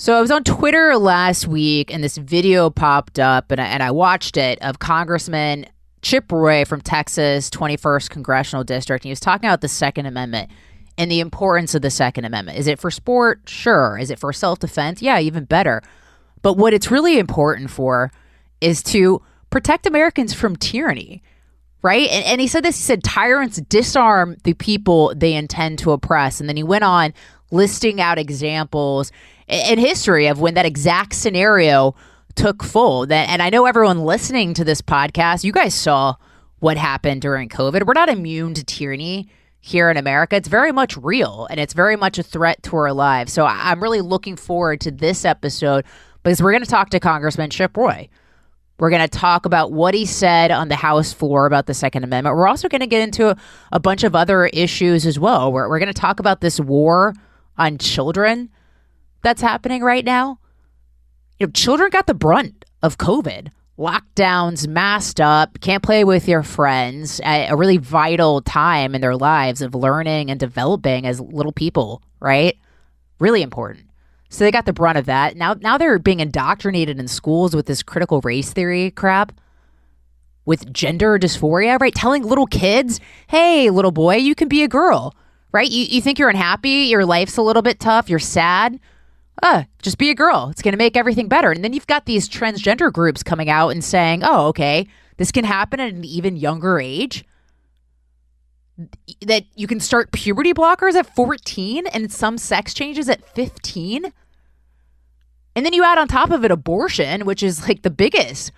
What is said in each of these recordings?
So I was on Twitter last week and this video popped up and I, and I watched it of Congressman Chip Roy from Texas 21st Congressional District. And he was talking about the Second Amendment and the importance of the Second Amendment. Is it for sport? Sure. Is it for self defense? Yeah, even better. But what it's really important for is to protect Americans from tyranny, right? And, and he said this he said, tyrants disarm the people they intend to oppress. And then he went on listing out examples in history of when that exact scenario took full. And I know everyone listening to this podcast, you guys saw what happened during COVID. We're not immune to tyranny here in America. It's very much real and it's very much a threat to our lives. So I'm really looking forward to this episode because we're going to talk to Congressman Chip Roy. We're going to talk about what he said on the House floor about the Second Amendment. We're also going to get into a, a bunch of other issues as well. We're, we're going to talk about this war on children that's happening right now. You know, children got the brunt of COVID. Lockdowns, masked up, can't play with your friends at a really vital time in their lives of learning and developing as little people, right? Really important. So they got the brunt of that. Now now they're being indoctrinated in schools with this critical race theory crap. With gender dysphoria, right? Telling little kids, hey, little boy, you can be a girl, right? You, you think you're unhappy, your life's a little bit tough, you're sad uh, just be a girl. It's going to make everything better. And then you've got these transgender groups coming out and saying, oh, okay, this can happen at an even younger age. That you can start puberty blockers at 14 and some sex changes at 15. And then you add on top of it abortion, which is like the biggest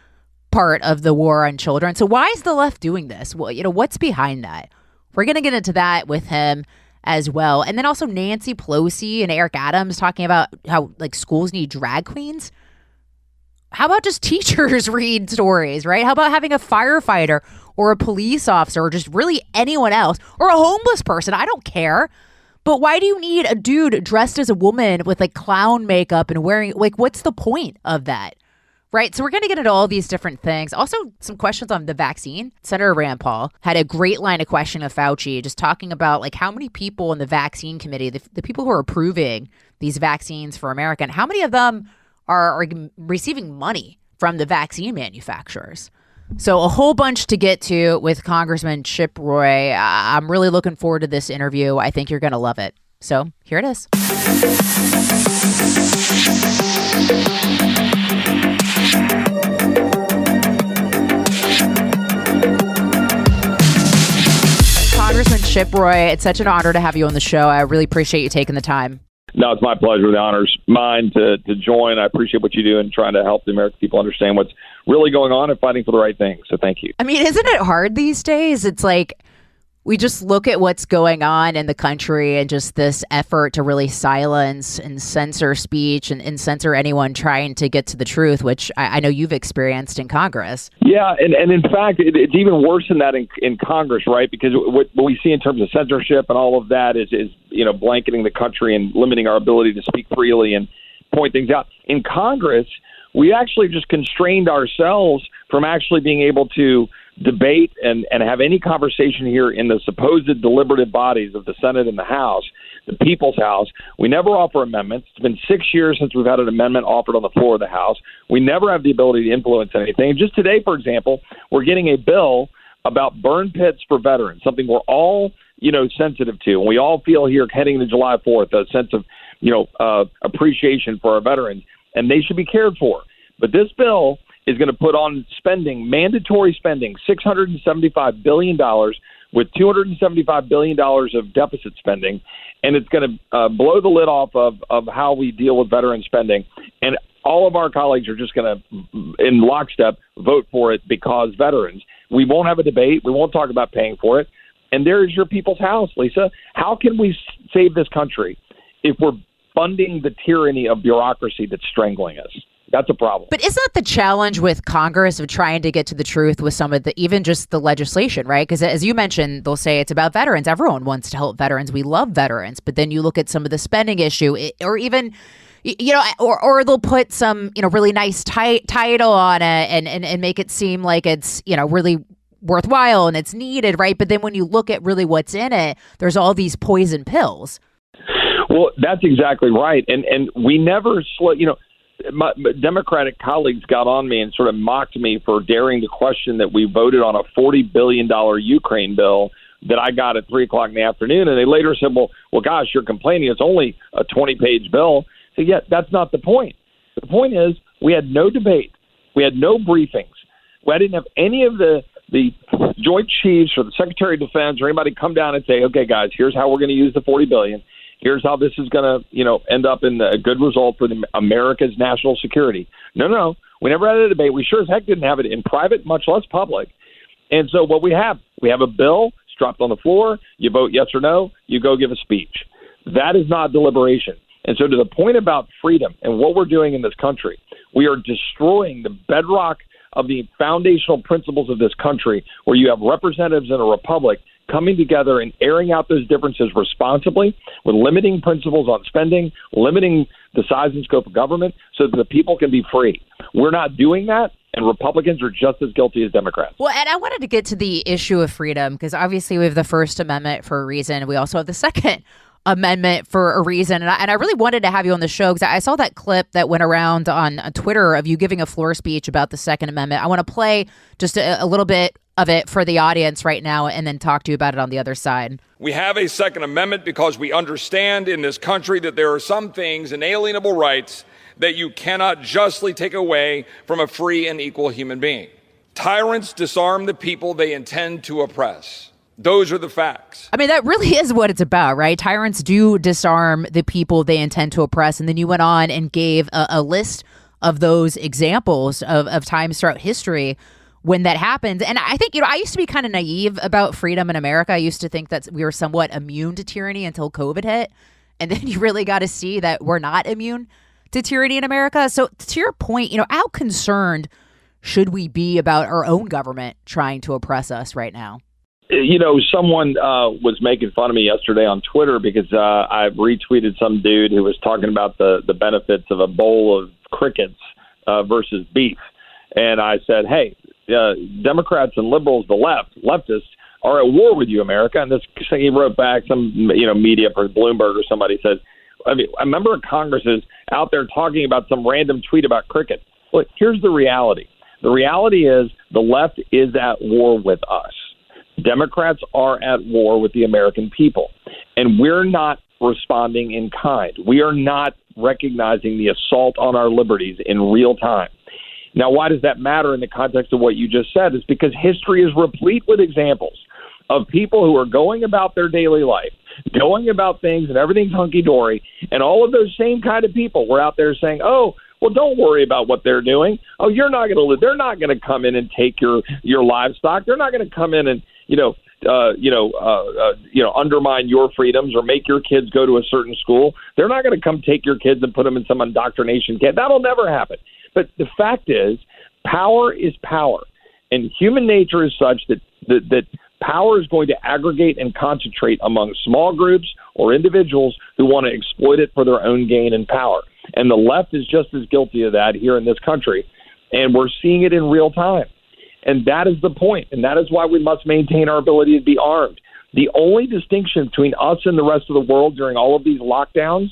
part of the war on children. So why is the left doing this? Well, you know, what's behind that? We're going to get into that with him as well. And then also Nancy Pelosi and Eric Adams talking about how like schools need drag queens. How about just teachers read stories, right? How about having a firefighter or a police officer or just really anyone else or a homeless person? I don't care. But why do you need a dude dressed as a woman with like clown makeup and wearing like what's the point of that? Right. So we're going to get into all these different things. Also, some questions on the vaccine. Senator Rand Paul had a great line of question of Fauci, just talking about like how many people in the vaccine committee, the, the people who are approving these vaccines for America, and how many of them are, are receiving money from the vaccine manufacturers. So, a whole bunch to get to with Congressman Chip Roy. I'm really looking forward to this interview. I think you're going to love it. So, here it is. Chip Roy, it's such an honor to have you on the show. I really appreciate you taking the time. No, it's my pleasure. The honor's mine to, to join. I appreciate what you do and trying to help the American people understand what's really going on and fighting for the right thing. So thank you. I mean, isn't it hard these days? It's like we just look at what's going on in the country and just this effort to really silence and censor speech and, and censor anyone trying to get to the truth, which I, I know you've experienced in Congress. Yeah, and, and in fact, it, it's even worse than that in, in Congress, right? Because what, what we see in terms of censorship and all of that is, is, you know, blanketing the country and limiting our ability to speak freely and point things out. In Congress, we actually just constrained ourselves from actually being able to debate and, and have any conversation here in the supposed deliberative bodies of the Senate and the House, the People's House. We never offer amendments. It's been six years since we've had an amendment offered on the floor of the House. We never have the ability to influence anything. Just today, for example, we're getting a bill about burn pits for veterans, something we're all you know sensitive to, and we all feel here heading to July 4th a sense of you know uh, appreciation for our veterans, and they should be cared for. But this bill is going to put on spending, mandatory spending, $675 billion with $275 billion of deficit spending. And it's going to uh, blow the lid off of, of how we deal with veteran spending. And all of our colleagues are just going to, in lockstep, vote for it because veterans. We won't have a debate. We won't talk about paying for it. And there is your people's house, Lisa. How can we save this country if we're funding the tyranny of bureaucracy that's strangling us? That's a problem. But isn't that the challenge with Congress of trying to get to the truth with some of the, even just the legislation, right? Because as you mentioned, they'll say it's about veterans. Everyone wants to help veterans. We love veterans. But then you look at some of the spending issue, or even you know, or or they'll put some you know really nice ti- title on it and, and and make it seem like it's you know really worthwhile and it's needed, right? But then when you look at really what's in it, there's all these poison pills. Well, that's exactly right, and and we never slow. You know, my Democratic colleagues got on me and sort of mocked me for daring to question that we voted on a forty billion dollar Ukraine bill that I got at three o'clock in the afternoon, and they later said, "Well, well, gosh, you're complaining. It's only a twenty page bill." So, yeah, that's not the point. The point is, we had no debate, we had no briefings. I didn't have any of the the Joint Chiefs or the Secretary of Defense or anybody come down and say, "Okay, guys, here's how we're going to use the forty billion here's how this is going to, you know, end up in a good result for the, America's national security. No, no, we never had a debate. We sure as heck didn't have it in private, much less public. And so what we have, we have a bill. It's dropped on the floor. You vote yes or no. You go give a speech. That is not deliberation. And so to the point about freedom and what we're doing in this country, we are destroying the bedrock of the foundational principles of this country, where you have representatives in a republic coming together and airing out those differences responsibly with limiting principles on spending, limiting the size and scope of government so that the people can be free. We're not doing that. And Republicans are just as guilty as Democrats. Well, and I wanted to get to the issue of freedom because obviously we have the First Amendment for a reason. We also have the Second Amendment for a reason. And I, and I really wanted to have you on the show because I saw that clip that went around on Twitter of you giving a floor speech about the Second Amendment. I want to play just a, a little bit of it for the audience right now and then talk to you about it on the other side. We have a Second Amendment because we understand in this country that there are some things, inalienable rights, that you cannot justly take away from a free and equal human being. Tyrants disarm the people they intend to oppress. Those are the facts. I mean, that really is what it's about, right? Tyrants do disarm the people they intend to oppress. And then you went on and gave a, a list of those examples of, of times throughout history when that happens. And I think, you know, I used to be kind of naive about freedom in America. I used to think that we were somewhat immune to tyranny until COVID hit. And then you really got to see that we're not immune to tyranny in America. So, to your point, you know, how concerned should we be about our own government trying to oppress us right now? You know, someone uh, was making fun of me yesterday on Twitter because uh, I retweeted some dude who was talking about the, the benefits of a bowl of crickets uh, versus beef. And I said, hey, uh, Democrats and liberals, the left, leftists, are at war with you, America. And this he wrote back some you know media for Bloomberg or somebody said, I mean, a member of Congress is out there talking about some random tweet about cricket. Well, here's the reality. The reality is the left is at war with us. Democrats are at war with the American people. And we're not responding in kind. We are not recognizing the assault on our liberties in real time. Now, why does that matter in the context of what you just said? Is because history is replete with examples of people who are going about their daily life, going about things and everything's hunky dory, and all of those same kind of people were out there saying, "Oh, well, don't worry about what they're doing. Oh, you're not going to live. They're not going to come in and take your your livestock. They're not going to come in and you know uh, you know, uh, uh, you know, undermine your freedoms or make your kids go to a certain school. They're not going to come take your kids and put them in some indoctrination camp. That'll never happen. But the fact is, power is power, and human nature is such that that, that power is going to aggregate and concentrate among small groups or individuals who want to exploit it for their own gain and power. And the left is just as guilty of that here in this country, and we're seeing it in real time. And that is the point, and that is why we must maintain our ability to be armed. The only distinction between us and the rest of the world during all of these lockdowns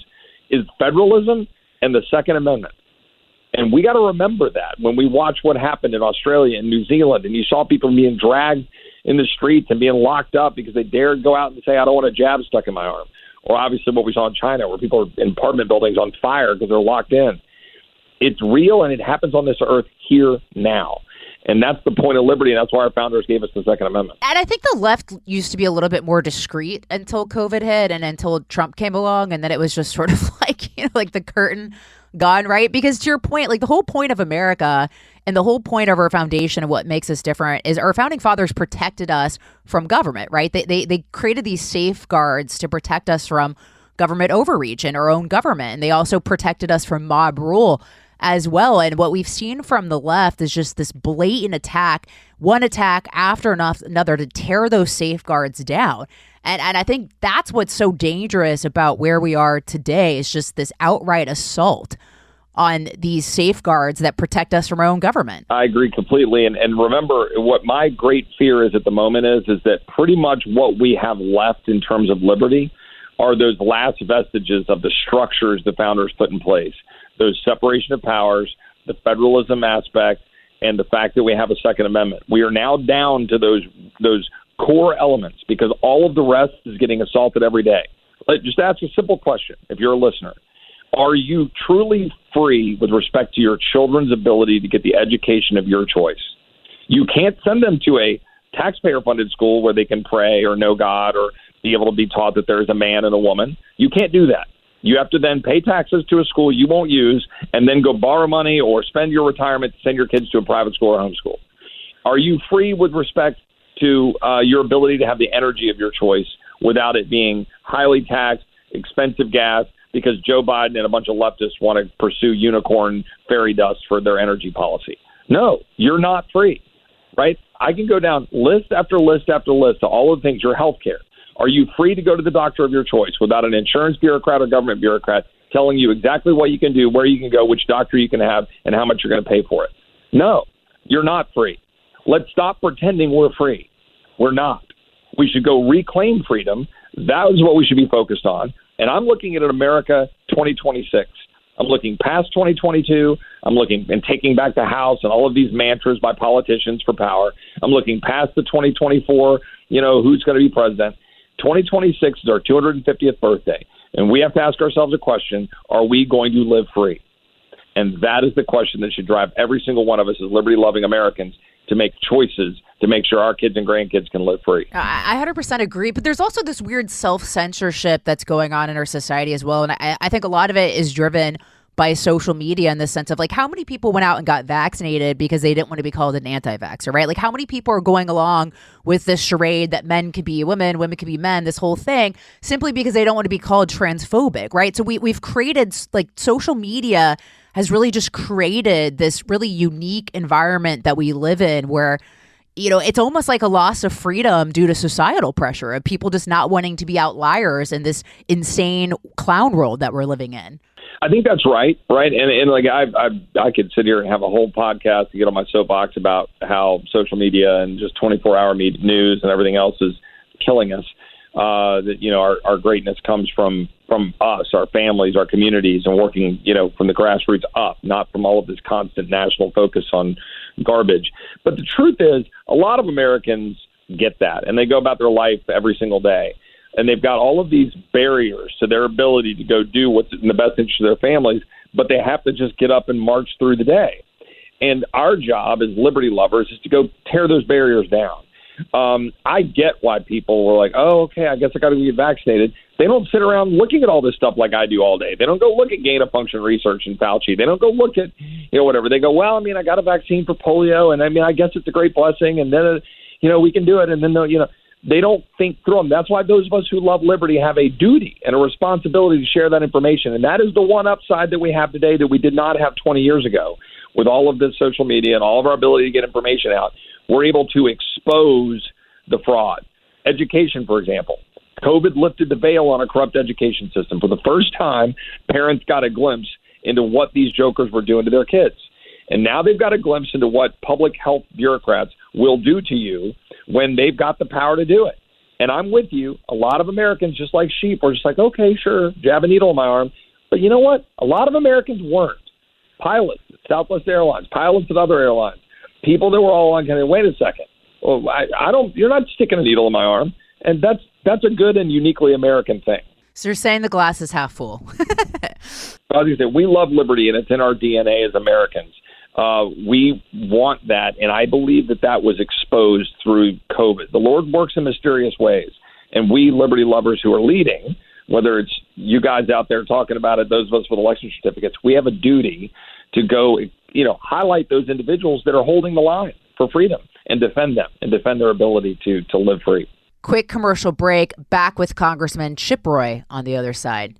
is federalism and the Second Amendment. And we got to remember that when we watch what happened in Australia and New Zealand, and you saw people being dragged in the streets and being locked up because they dared go out and say, I don't want a jab stuck in my arm. Or obviously what we saw in China, where people are in apartment buildings on fire because they're locked in. It's real and it happens on this earth here now. And that's the point of liberty, and that's why our founders gave us the Second Amendment. And I think the left used to be a little bit more discreet until COVID hit and until Trump came along, and then it was just sort of like, you know, like the curtain gone, right? Because to your point, like the whole point of America and the whole point of our foundation and what makes us different is our founding fathers protected us from government, right? They, they, they created these safeguards to protect us from government overreach and our own government. And they also protected us from mob rule as well. And what we've seen from the left is just this blatant attack, one attack after another to tear those safeguards down. And, and I think that's what's so dangerous about where we are today is just this outright assault on these safeguards that protect us from our own government. I agree completely. And, and remember, what my great fear is at the moment is is that pretty much what we have left in terms of liberty are those last vestiges of the structures the founders put in place those separation of powers, the federalism aspect, and the fact that we have a Second Amendment. We are now down to those those core elements because all of the rest is getting assaulted every day. Let, just ask a simple question if you're a listener. Are you truly free with respect to your children's ability to get the education of your choice? You can't send them to a taxpayer funded school where they can pray or know God or be able to be taught that there is a man and a woman. You can't do that. You have to then pay taxes to a school you won't use and then go borrow money or spend your retirement to send your kids to a private school or homeschool. Are you free with respect to uh, your ability to have the energy of your choice without it being highly taxed, expensive gas, because Joe Biden and a bunch of leftists want to pursue unicorn fairy dust for their energy policy? No, you're not free, right? I can go down list after list after list of all of the things, your health care, are you free to go to the doctor of your choice without an insurance bureaucrat or government bureaucrat telling you exactly what you can do, where you can go, which doctor you can have, and how much you're going to pay for it? No, you're not free. Let's stop pretending we're free. We're not. We should go reclaim freedom. That is what we should be focused on. And I'm looking at an America 2026. I'm looking past 2022. I'm looking and taking back the House and all of these mantras by politicians for power. I'm looking past the 2024, you know, who's going to be president. 2026 is our 250th birthday, and we have to ask ourselves a question Are we going to live free? And that is the question that should drive every single one of us as liberty loving Americans to make choices to make sure our kids and grandkids can live free. I 100% agree. But there's also this weird self censorship that's going on in our society as well. And I, I think a lot of it is driven by social media in the sense of like how many people went out and got vaccinated because they didn't want to be called an anti-vaxxer, right? Like how many people are going along with this charade that men could be women, women could be men, this whole thing simply because they don't want to be called transphobic, right? So we we've created like social media has really just created this really unique environment that we live in where you know, it's almost like a loss of freedom due to societal pressure of people just not wanting to be outliers in this insane clown world that we're living in. I think that's right, right, and and like I I I could sit here and have a whole podcast to get on my soapbox about how social media and just 24 hour news and everything else is killing us. Uh, that you know our our greatness comes from from us, our families, our communities, and working you know from the grassroots up, not from all of this constant national focus on garbage. But the truth is, a lot of Americans get that, and they go about their life every single day and they've got all of these barriers to their ability to go do what's in the best interest of their families, but they have to just get up and march through the day. And our job as liberty lovers is to go tear those barriers down. um, I get why people were like, "Oh, okay, I guess I got to get vaccinated." They don't sit around looking at all this stuff like I do all day. They don't go look at gain of function research and Fauci. They don't go look at you know whatever. They go, "Well, I mean, I got a vaccine for polio, and I mean, I guess it's a great blessing, and then uh, you know we can do it." And then they'll you know they don't think through them. That's why those of us who love liberty have a duty and a responsibility to share that information. And that is the one upside that we have today that we did not have 20 years ago with all of this social media and all of our ability to get information out. We're able to expose the fraud. Education, for example. COVID lifted the veil on a corrupt education system. For the first time, parents got a glimpse into what these jokers were doing to their kids. And now they've got a glimpse into what public health bureaucrats will do to you when they've got the power to do it. And I'm with you. A lot of Americans, just like sheep, are just like, okay, sure, jab a needle in my arm. But you know what? A lot of Americans weren't. Pilots, Southwest Airlines, pilots at other airlines, people that were all on kind of, wait a second. Well, I, I don't. You're not sticking a needle in my arm, and that's that's a good and uniquely American thing. So you're saying the glass is half full. I was going to say we love liberty, and it's in our DNA as Americans. Uh, we want that, and I believe that that was exposed through COVID. The Lord works in mysterious ways, and we liberty lovers who are leading, whether it's you guys out there talking about it, those of us with election certificates, we have a duty to go, you know, highlight those individuals that are holding the line for freedom and defend them and defend their ability to to live free. Quick commercial break. Back with Congressman Chip Roy on the other side.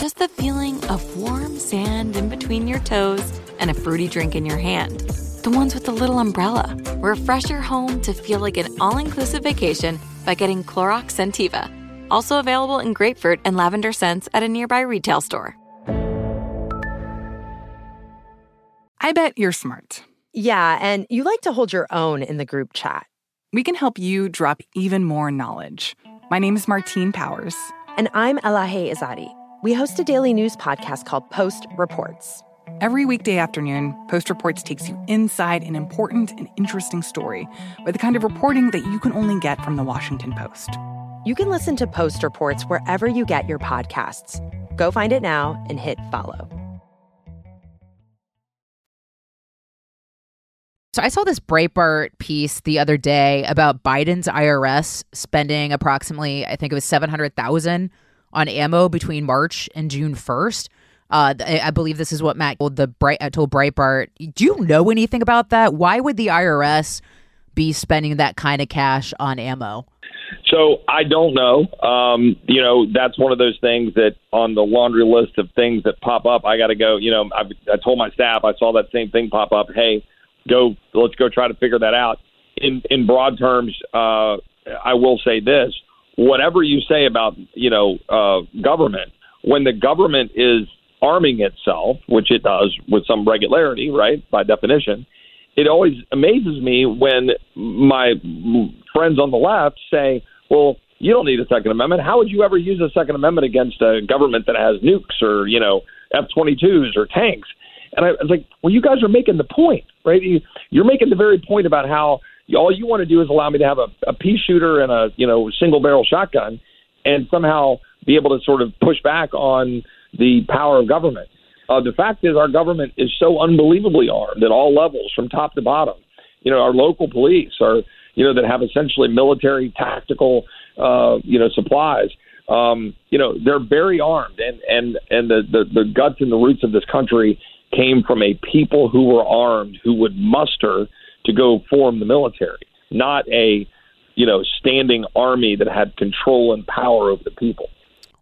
just the feeling of warm sand in between your toes and a fruity drink in your hand. The ones with the little umbrella. Refresh your home to feel like an all inclusive vacation by getting Clorox Scentiva. Also available in grapefruit and lavender scents at a nearby retail store. I bet you're smart. Yeah, and you like to hold your own in the group chat. We can help you drop even more knowledge. My name is Martine Powers. And I'm Elahe Izadi. We host a daily news podcast called Post Reports. Every weekday afternoon, Post Reports takes you inside an important and interesting story with the kind of reporting that you can only get from the Washington Post. You can listen to Post Reports wherever you get your podcasts. Go find it now and hit follow. So I saw this Breitbart piece the other day about Biden's IRS spending approximately, I think it was 700,000 on ammo between March and June 1st. Uh, I believe this is what Matt told the Bright uh, told Breitbart. Do you know anything about that? Why would the IRS be spending that kind of cash on ammo? So I don't know. Um, you know, that's one of those things that on the laundry list of things that pop up, I got to go. You know, I, I told my staff I saw that same thing pop up. Hey, go, let's go try to figure that out. In in broad terms, uh, I will say this: whatever you say about you know uh, government, when the government is arming itself, which it does with some regularity, right by definition, it always amazes me when my friends on the left say, "Well, you don't need a Second Amendment. How would you ever use a Second Amendment against a government that has nukes or you know F-22s or tanks?" And I was like, "Well, you guys are making the point, right? You, you're making the very point about how." All you want to do is allow me to have a, a pea shooter and a you know single barrel shotgun, and somehow be able to sort of push back on the power of government. Uh, the fact is, our government is so unbelievably armed at all levels, from top to bottom. You know, our local police are, you know, that have essentially military tactical, uh, you know, supplies. Um, you know, they're very armed, and and and the, the the guts and the roots of this country came from a people who were armed, who would muster to go form the military, not a, you know, standing army that had control and power over the people.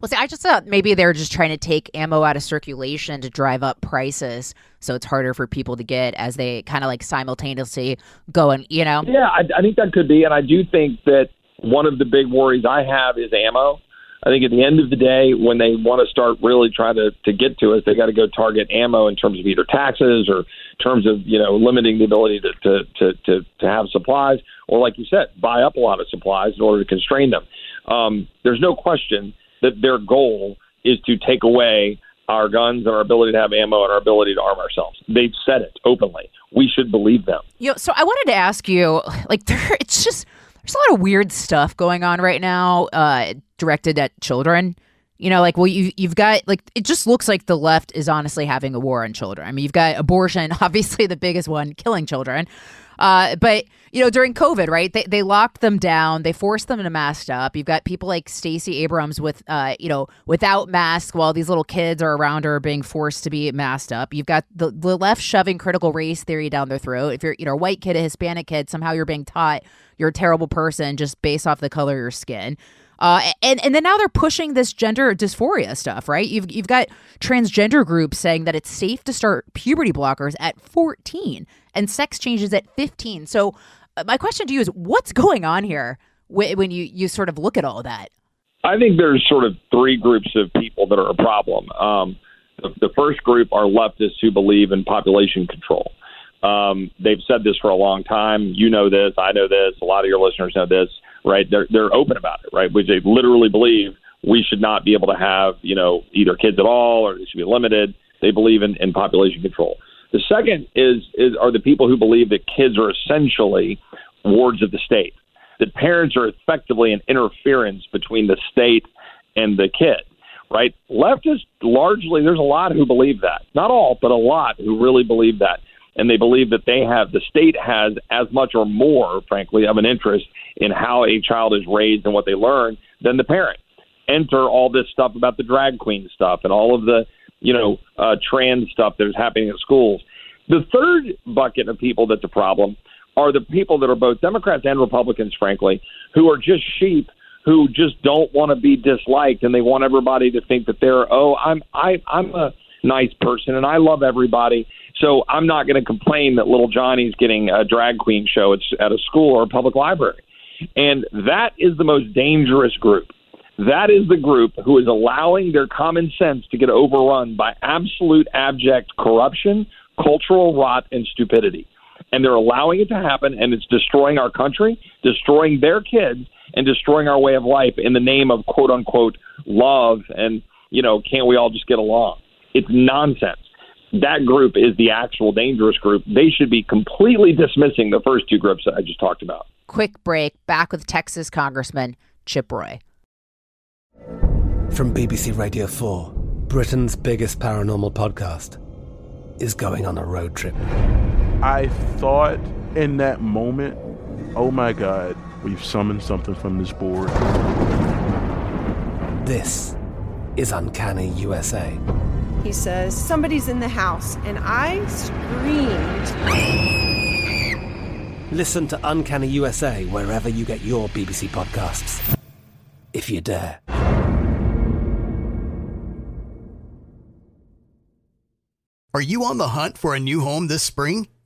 Well, see, I just thought maybe they're just trying to take ammo out of circulation to drive up prices, so it's harder for people to get as they kind of like simultaneously go and you know. Yeah, I, I think that could be, and I do think that one of the big worries I have is ammo. I think at the end of the day, when they want to start really trying to, to get to us, they got to go target ammo in terms of either taxes or terms of you know limiting the ability to to, to to to have supplies, or like you said, buy up a lot of supplies in order to constrain them. Um, there's no question that their goal is to take away our guns and our ability to have ammo and our ability to arm ourselves. They've said it openly. We should believe them. You know, so I wanted to ask you, like, it's just there's a lot of weird stuff going on right now, uh, directed at children. You know, like, well, you you've got like it just looks like the left is honestly having a war on children. I mean, you've got abortion, obviously the biggest one, killing children. Uh, but you know, during COVID, right? They they locked them down. They forced them to mask up. You've got people like Stacey Abrams with, uh, you know, without masks while these little kids are around her being forced to be masked up. You've got the, the left shoving critical race theory down their throat. If you're, you know, a white kid, a Hispanic kid, somehow you're being taught you're a terrible person just based off the color of your skin. Uh, and and then now they're pushing this gender dysphoria stuff, right? You've you've got transgender groups saying that it's safe to start puberty blockers at 14 and sex changes at 15. So uh, my question to you is, what's going on here when you you sort of look at all that? I think there's sort of three groups of people that are a problem. Um, the, the first group are leftists who believe in population control. Um, they've said this for a long time. You know this. I know this. A lot of your listeners know this right? They're they're open about it, right? Which they literally believe we should not be able to have, you know, either kids at all or they should be limited. They believe in, in population control. The second is is are the people who believe that kids are essentially wards of the state, that parents are effectively an interference between the state and the kid. Right? Leftists largely there's a lot who believe that. Not all, but a lot who really believe that. And they believe that they have the state has as much or more, frankly, of an interest in how a child is raised and what they learn than the parent. Enter all this stuff about the drag queen stuff and all of the, you know, uh, trans stuff that is happening in schools. The third bucket of people that's a problem are the people that are both Democrats and Republicans, frankly, who are just sheep who just don't want to be disliked and they want everybody to think that they're oh I'm I I'm a nice person and I love everybody so I'm not going to complain that little Johnny's getting a drag queen show at, at a school or a public library. And that is the most dangerous group. That is the group who is allowing their common sense to get overrun by absolute abject corruption, cultural rot, and stupidity. And they're allowing it to happen, and it's destroying our country, destroying their kids, and destroying our way of life in the name of quote unquote love and, you know, can't we all just get along? It's nonsense. That group is the actual dangerous group. They should be completely dismissing the first two groups that I just talked about quick break. Back with Texas Congressman Chip Roy. From BBC Radio 4, Britain's biggest paranormal podcast is going on a road trip. I thought in that moment, oh my God, we've summoned something from this board. This is Uncanny USA. He says, Somebody's in the house, and I screamed. Listen to Uncanny USA wherever you get your BBC podcasts. If you dare. Are you on the hunt for a new home this spring?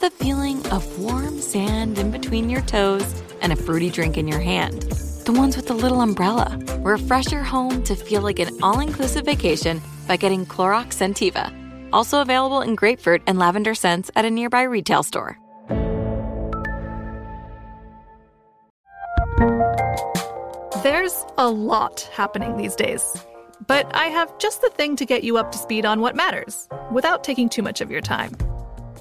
the feeling of warm sand in between your toes and a fruity drink in your hand. The ones with the little umbrella. Refresh your home to feel like an all inclusive vacation by getting Clorox Scentiva. Also available in grapefruit and lavender scents at a nearby retail store. There's a lot happening these days. But I have just the thing to get you up to speed on what matters without taking too much of your time.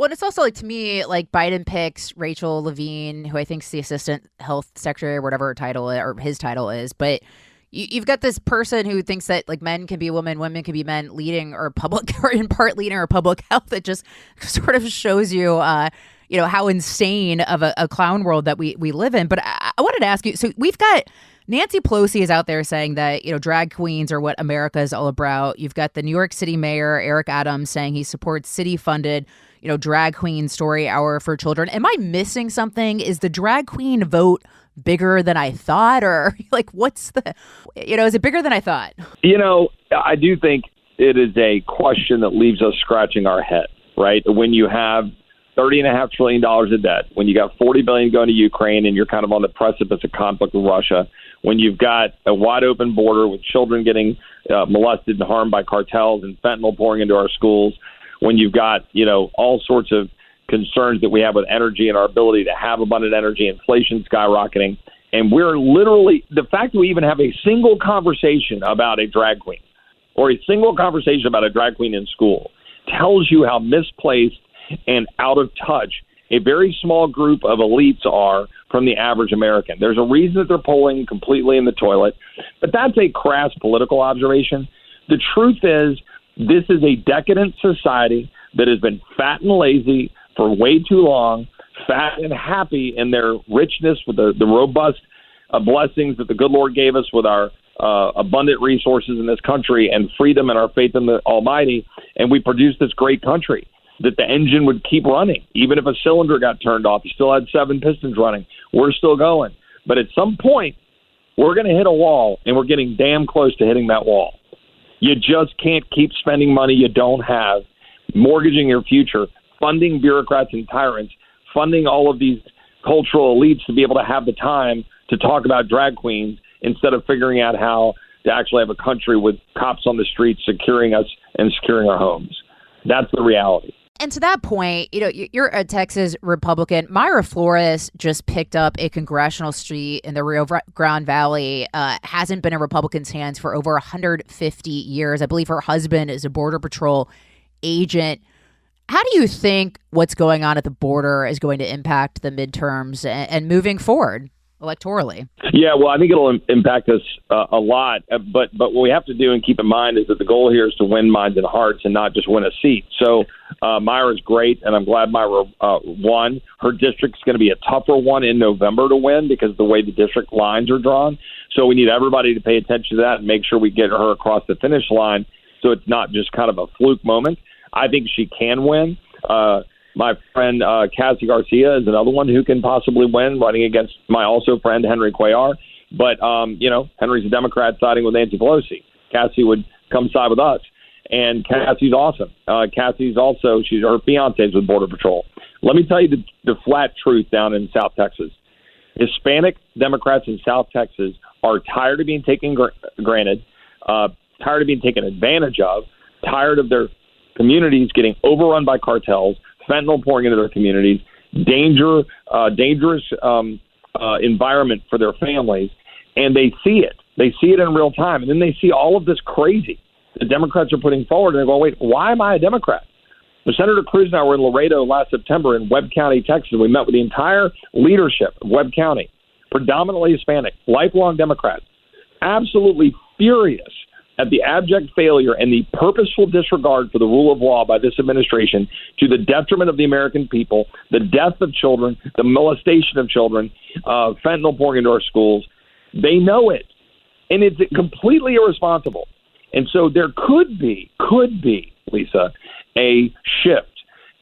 Well, it's also like to me, like Biden picks Rachel Levine, who I think is the assistant health secretary, or whatever her title or his title is. But you, you've got this person who thinks that like men can be women, women can be men, leading or public, or in part leading or public health. That just sort of shows you, uh, you know, how insane of a, a, clown world that we we live in. But I, I wanted to ask you. So we've got. Nancy Pelosi is out there saying that, you know, drag queens are what America is all about. You've got the New York City mayor, Eric Adams, saying he supports city funded you know, drag queen story hour for children. Am I missing something? Is the drag queen vote bigger than I thought? Or like, what's the, you know, is it bigger than I thought? You know, I do think it is a question that leaves us scratching our head, right? When you have thirty and a half trillion dollars of debt, when you got forty billion going to Ukraine, and you're kind of on the precipice of conflict with Russia, when you've got a wide open border with children getting uh, molested and harmed by cartels and fentanyl pouring into our schools, when you've got you know all sorts of concerns that we have with energy and our ability to have abundant energy, inflation skyrocketing, and we're literally the fact that we even have a single conversation about a drag queen or a single conversation about a drag queen in school tells you how misplaced and out of touch a very small group of elites are from the average American. There's a reason that they're polling completely in the toilet, but that's a crass political observation. The truth is this is a decadent society that has been fat and lazy for way too long, fat and happy in their richness with the, the robust uh, blessings that the good Lord gave us with our uh, abundant resources in this country and freedom and our faith in the Almighty. And we produced this great country that the engine would keep running. Even if a cylinder got turned off, you still had seven pistons running. We're still going. But at some point, we're going to hit a wall, and we're getting damn close to hitting that wall. You just can't keep spending money you don't have, mortgaging your future, funding bureaucrats and tyrants, funding all of these cultural elites to be able to have the time to talk about drag queens instead of figuring out how to actually have a country with cops on the streets securing us and securing our homes. That's the reality. And to that point, you know, you're a Texas Republican. Mayra Flores just picked up a congressional seat in the Rio Grande Valley. Uh, hasn't been in Republicans' hands for over 150 years. I believe her husband is a Border Patrol agent. How do you think what's going on at the border is going to impact the midterms and, and moving forward? Electorally. Yeah, well, I think it'll impact us uh, a lot. Uh, but but what we have to do and keep in mind is that the goal here is to win minds and hearts and not just win a seat. So uh, Mayra's great, and I'm glad Mayra uh, won. Her district's going to be a tougher one in November to win because the way the district lines are drawn. So we need everybody to pay attention to that and make sure we get her across the finish line. So it's not just kind of a fluke moment. I think she can win. Uh, my friend uh, Cassy Garcia is another one who can possibly win, running against my also friend Henry Cuellar. But um, you know, Henry's a Democrat siding with Nancy Pelosi. Cassy would come side with us, and Cassy's awesome. Uh, Cassy's also she's her fiance's with Border Patrol. Let me tell you the, the flat truth down in South Texas. Hispanic Democrats in South Texas are tired of being taken gr- granted, uh, tired of being taken advantage of, tired of their communities getting overrun by cartels, fentanyl pouring into their communities, danger, uh, dangerous um, uh, environment for their families, and they see it. They see it in real time, and then they see all of this crazy the Democrats are putting forward, and they go, "Wait, why am I a Democrat? But Senator Cruz and I were in Laredo last September in Webb County, Texas. We met with the entire leadership of Webb County, predominantly Hispanic, lifelong Democrats, absolutely furious at the abject failure and the purposeful disregard for the rule of law by this administration to the detriment of the American people, the death of children, the molestation of children, uh, fentanyl pouring into our schools. They know it, and it's completely irresponsible. And so there could be, could be, Lisa, a shift,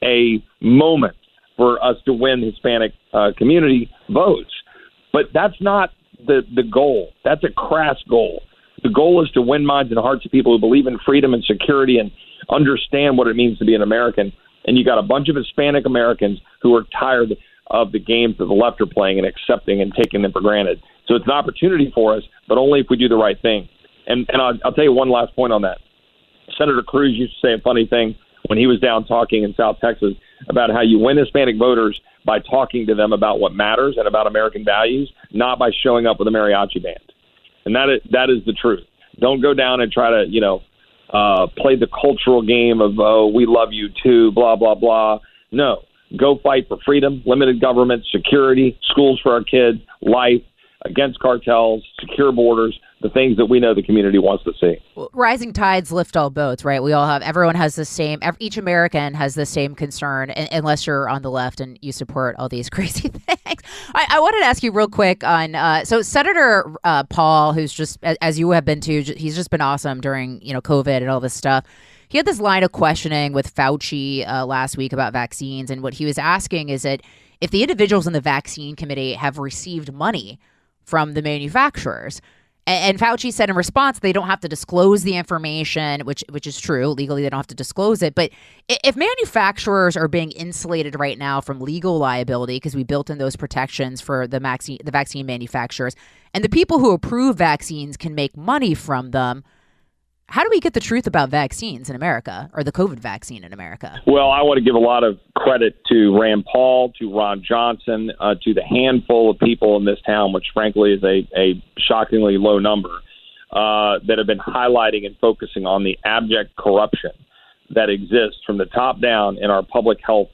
a moment for us to win Hispanic uh, community votes. But that's not the, the goal. That's a crass goal. The goal is to win minds and hearts of people who believe in freedom and security and understand what it means to be an American. And you got a bunch of Hispanic Americans who are tired of the games that the left are playing and accepting and taking them for granted. So it's an opportunity for us, but only if we do the right thing. And and I'll, I'll tell you one last point on that. Senator Cruz used to say a funny thing when he was down talking in South Texas about how you win Hispanic voters by talking to them about what matters and about American values, not by showing up with a mariachi band. And that is, that is the truth. Don't go down and try to, you know, uh, play the cultural game of, oh, we love you too, blah, blah, blah. No. Go fight for freedom, limited government, security, schools for our kids, life, against cartels, secure borders, the things that we know the community wants to see. rising tides lift all boats, right? We all have, everyone has the same, each American has the same concern, unless you're on the left and you support all these crazy things. I, I wanted to ask you real quick on, uh, so Senator uh, Paul, who's just, as you have been too, he's just been awesome during, you know, COVID and all this stuff. He had this line of questioning with Fauci uh, last week about vaccines, and what he was asking is that if the individuals in the vaccine committee have received money from the manufacturers, and Fauci said in response they don't have to disclose the information, which which is true legally they don't have to disclose it. But if manufacturers are being insulated right now from legal liability because we built in those protections for the vaccine the vaccine manufacturers, and the people who approve vaccines can make money from them, how do we get the truth about vaccines in America or the COVID vaccine in America? Well, I want to give a lot of credit to Rand Paul, to Ron Johnson, uh, to the handful of people in this town, which frankly is a, a shockingly low number, uh, that have been highlighting and focusing on the abject corruption that exists from the top down in our public health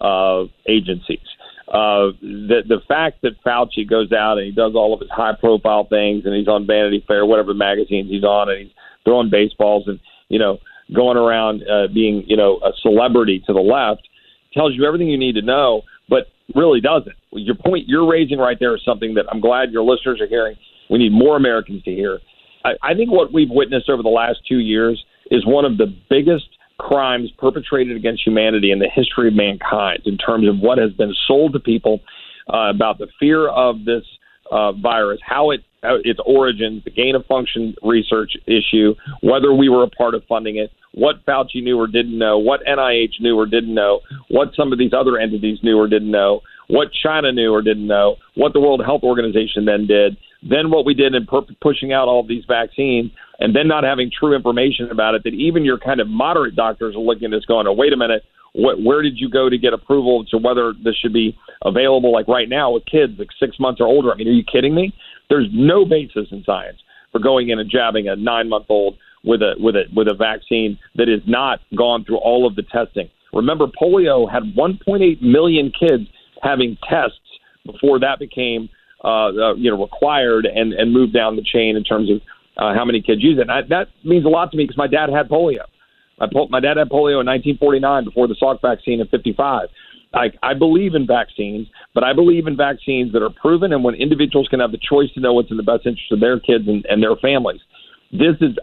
uh, agencies. Uh, the the fact that Fauci goes out and he does all of his high profile things and he's on Vanity Fair, whatever magazines he's on, and he's throwing baseballs and you know going around uh, being you know a celebrity to the left tells you everything you need to know, but really doesn't. Your point you're raising right there is something that I'm glad your listeners are hearing. We need more Americans to hear. I, I think what we've witnessed over the last two years is one of the biggest crimes perpetrated against humanity in the history of mankind in terms of what has been sold to people uh, about the fear of this uh, virus, how it Uh, its origins, the gain of function research issue, whether we were a part of funding it, what Fauci knew or didn't know, what NIH knew or didn't know, what some of these other entities knew or didn't know, what China knew or didn't know, what the World Health Organization then did, then what we did in per- pushing out all of these vaccines, and then not having true information about it, that even your kind of moderate doctors are looking at this going, oh, wait a minute, what, where did you go to get approval to whether this should be available like right now with kids like six months or older? I mean, are you kidding me? There's no basis in science for going in and jabbing a nine month old with a with a with a vaccine that has not gone through all of the testing. Remember, polio had 1.8 million kids having tests before that became uh, uh, you know required and and moved down the chain in terms of uh, how many kids use it. And I, that means a lot to me because my dad had polio. My, my dad had polio in 1949 before the Salk vaccine in 55. I, I believe in vaccines, but I believe in vaccines that are proven and when individuals can have the choice to know what's in the best interest of their kids and, and their families. This is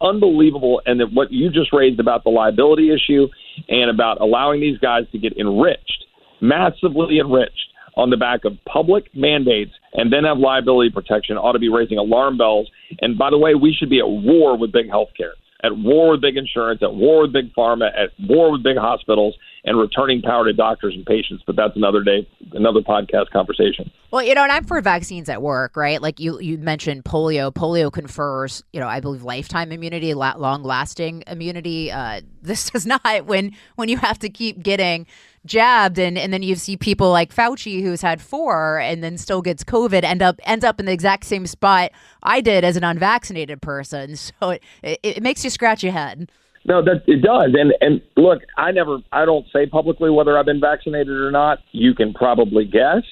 unbelievable. And that what you just raised about the liability issue and about allowing these guys to get enriched, massively enriched on the back of public mandates and then have liability protection ought to be raising alarm bells. And by the way, we should be at war with big healthcare at war with big insurance, at war with big pharma, at war with big hospitals, and returning power to doctors and patients. But that's another day, another podcast conversation. Well, you know, and I'm for vaccines at work, right? Like you, you mentioned polio. Polio confers, you know, I believe lifetime immunity, long lasting immunity. Uh, this does not when when you have to keep getting jabbed and, and then you see people like Fauci who's had four and then still gets COVID end up ends up in the exact same spot I did as an unvaccinated person. So it, it, it makes you scratch your head. No, that it does. And and look, I never I don't say publicly whether I've been vaccinated or not. You can probably guess.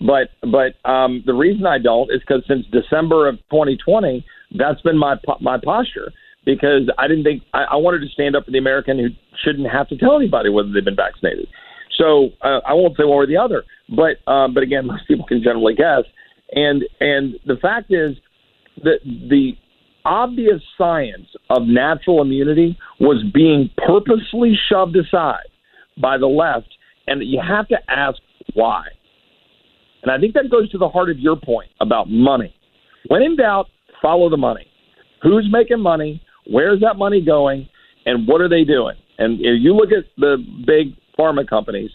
But but um, the reason I don't is because since December of 2020, that's been my my posture because I didn't think I, I wanted to stand up for the American who shouldn't have to tell anybody whether they've been vaccinated. So uh, I won't say one or the other. But um, but again, most people can generally guess. And and the fact is that the obvious science of natural immunity was being purposely shoved aside by the left, and you have to ask why. And I think that goes to the heart of your point about money. When in doubt, follow the money. Who's making money? Where's that money going? And what are they doing? And if you look at the big pharma companies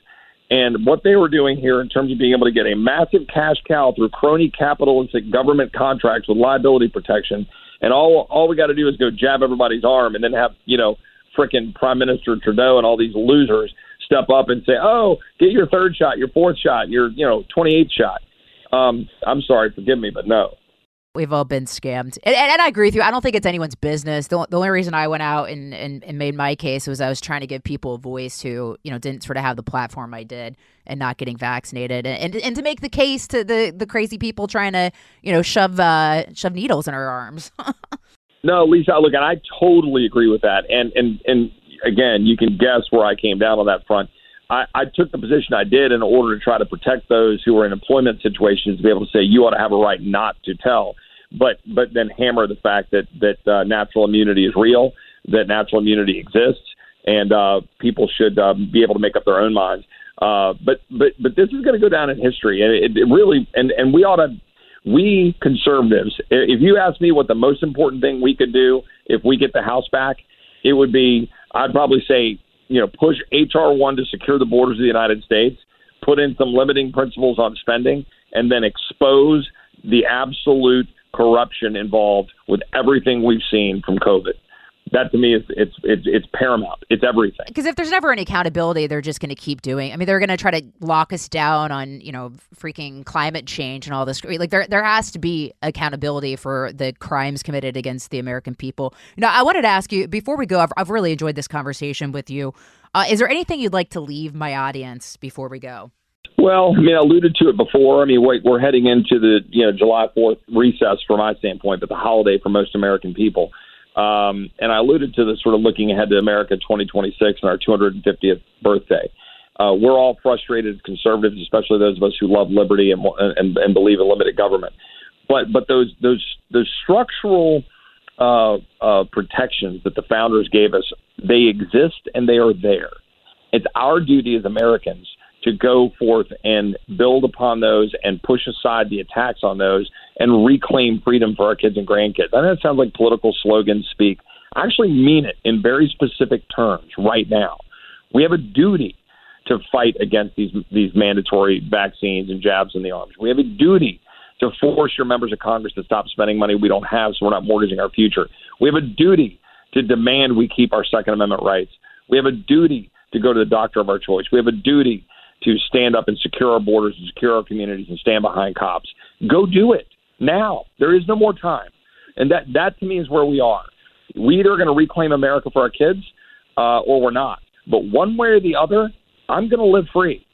and what they were doing here in terms of being able to get a massive cash cow through crony capitalistic government contracts with liability protection and all all we got to do is go jab everybody's arm, and then have you know fricking Prime Minister Trudeau and all these losers step up and say, "Oh, get your third shot, your fourth shot, your you know twenty eighth shot." Um, I'm sorry, forgive me, but no. We've all been scammed. And, and, and, I agree with you. I don't think it's anyone's business. The, the only reason I went out and, and, and, made my case was I was trying to give people a voice who, you know, didn't sort of have the platform I did and not getting vaccinated and, and, and to make the case to the, the crazy people trying to, you know, shove, uh, shove needles in our arms. no, Lisa, look, and I totally agree with that. And, and, and again, you can guess where I came down on that front. I, I took the position I did in order to try to protect those who were in employment situations to be able to say you ought to have a right not to tell, but but then hammer the fact that that uh, natural immunity is real, that natural immunity exists, and uh, people should uh, be able to make up their own minds. Uh, but but but this is going to go down in history, and it, it really and and we ought to. We conservatives, if you ask me what the most important thing we could do if we get the House back, it would be I'd probably say you know, push HR one to secure the borders of the United States, put in some limiting principles on spending, and then expose the absolute corruption involved with everything we've seen from COVID that to me is it's it's it's paramount. It's everything. Because if there's never any accountability, they're just going to keep doing. I mean, they're going to try to lock us down on you know freaking climate change and all this. Like there there has to be accountability for the crimes committed against the American people. You know, I wanted to ask you before we go. I've, I've really enjoyed this conversation with you. Uh, is there anything you'd like to leave my audience before we go? Well, I mean, I alluded to it before. I mean, wait, we're heading into the you know July Fourth recess from my standpoint, but the holiday for most American people. Um, and I alluded to this sort of looking ahead to America 2026 and our 250th birthday. Uh, we're all frustrated conservatives, especially those of us who love liberty and, and, and believe in limited government. But but those those those structural uh, uh, protections that the founders gave us, they exist and they are there. It's our duty as Americans to go forth and build upon those and push aside the attacks on those and reclaim freedom for our kids and grandkids. I know it sounds like political slogans speak. I actually mean it in very specific terms right now. We have a duty to fight against these these mandatory vaccines and jabs in the arms. We have a duty to force your members of Congress to stop spending money we don't have so we're not mortgaging our future. We have a duty to demand we keep our Second Amendment rights. We have a duty to go to the doctor of our choice. We have a duty to stand up and secure our borders and secure our communities and stand behind cops. Go do it now. There is no more time. And that, that to me is where we are. We either are going to reclaim America for our kids uh, or we're not. But one way or the other, I'm going to live free.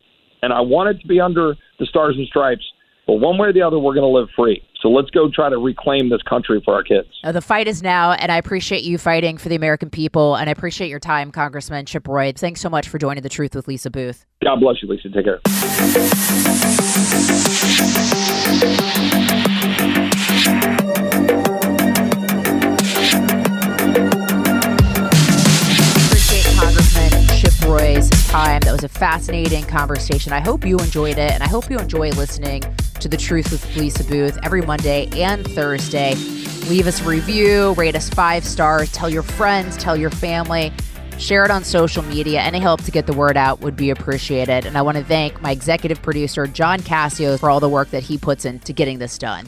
And I want it to be under the stars and stripes. But one way or the other, we're going to live free. So let's go try to reclaim this country for our kids. Uh, the fight is now, and I appreciate you fighting for the American people, and I appreciate your time, Congressman Chip Roy. Thanks so much for joining The Truth with Lisa Booth. God bless you, Lisa. Take care. Roy's time. That was a fascinating conversation. I hope you enjoyed it, and I hope you enjoy listening to The Truth with Lisa Booth every Monday and Thursday. Leave us a review, rate us five stars, tell your friends, tell your family, share it on social media. Any help to get the word out would be appreciated. And I want to thank my executive producer, John Cassio, for all the work that he puts into getting this done.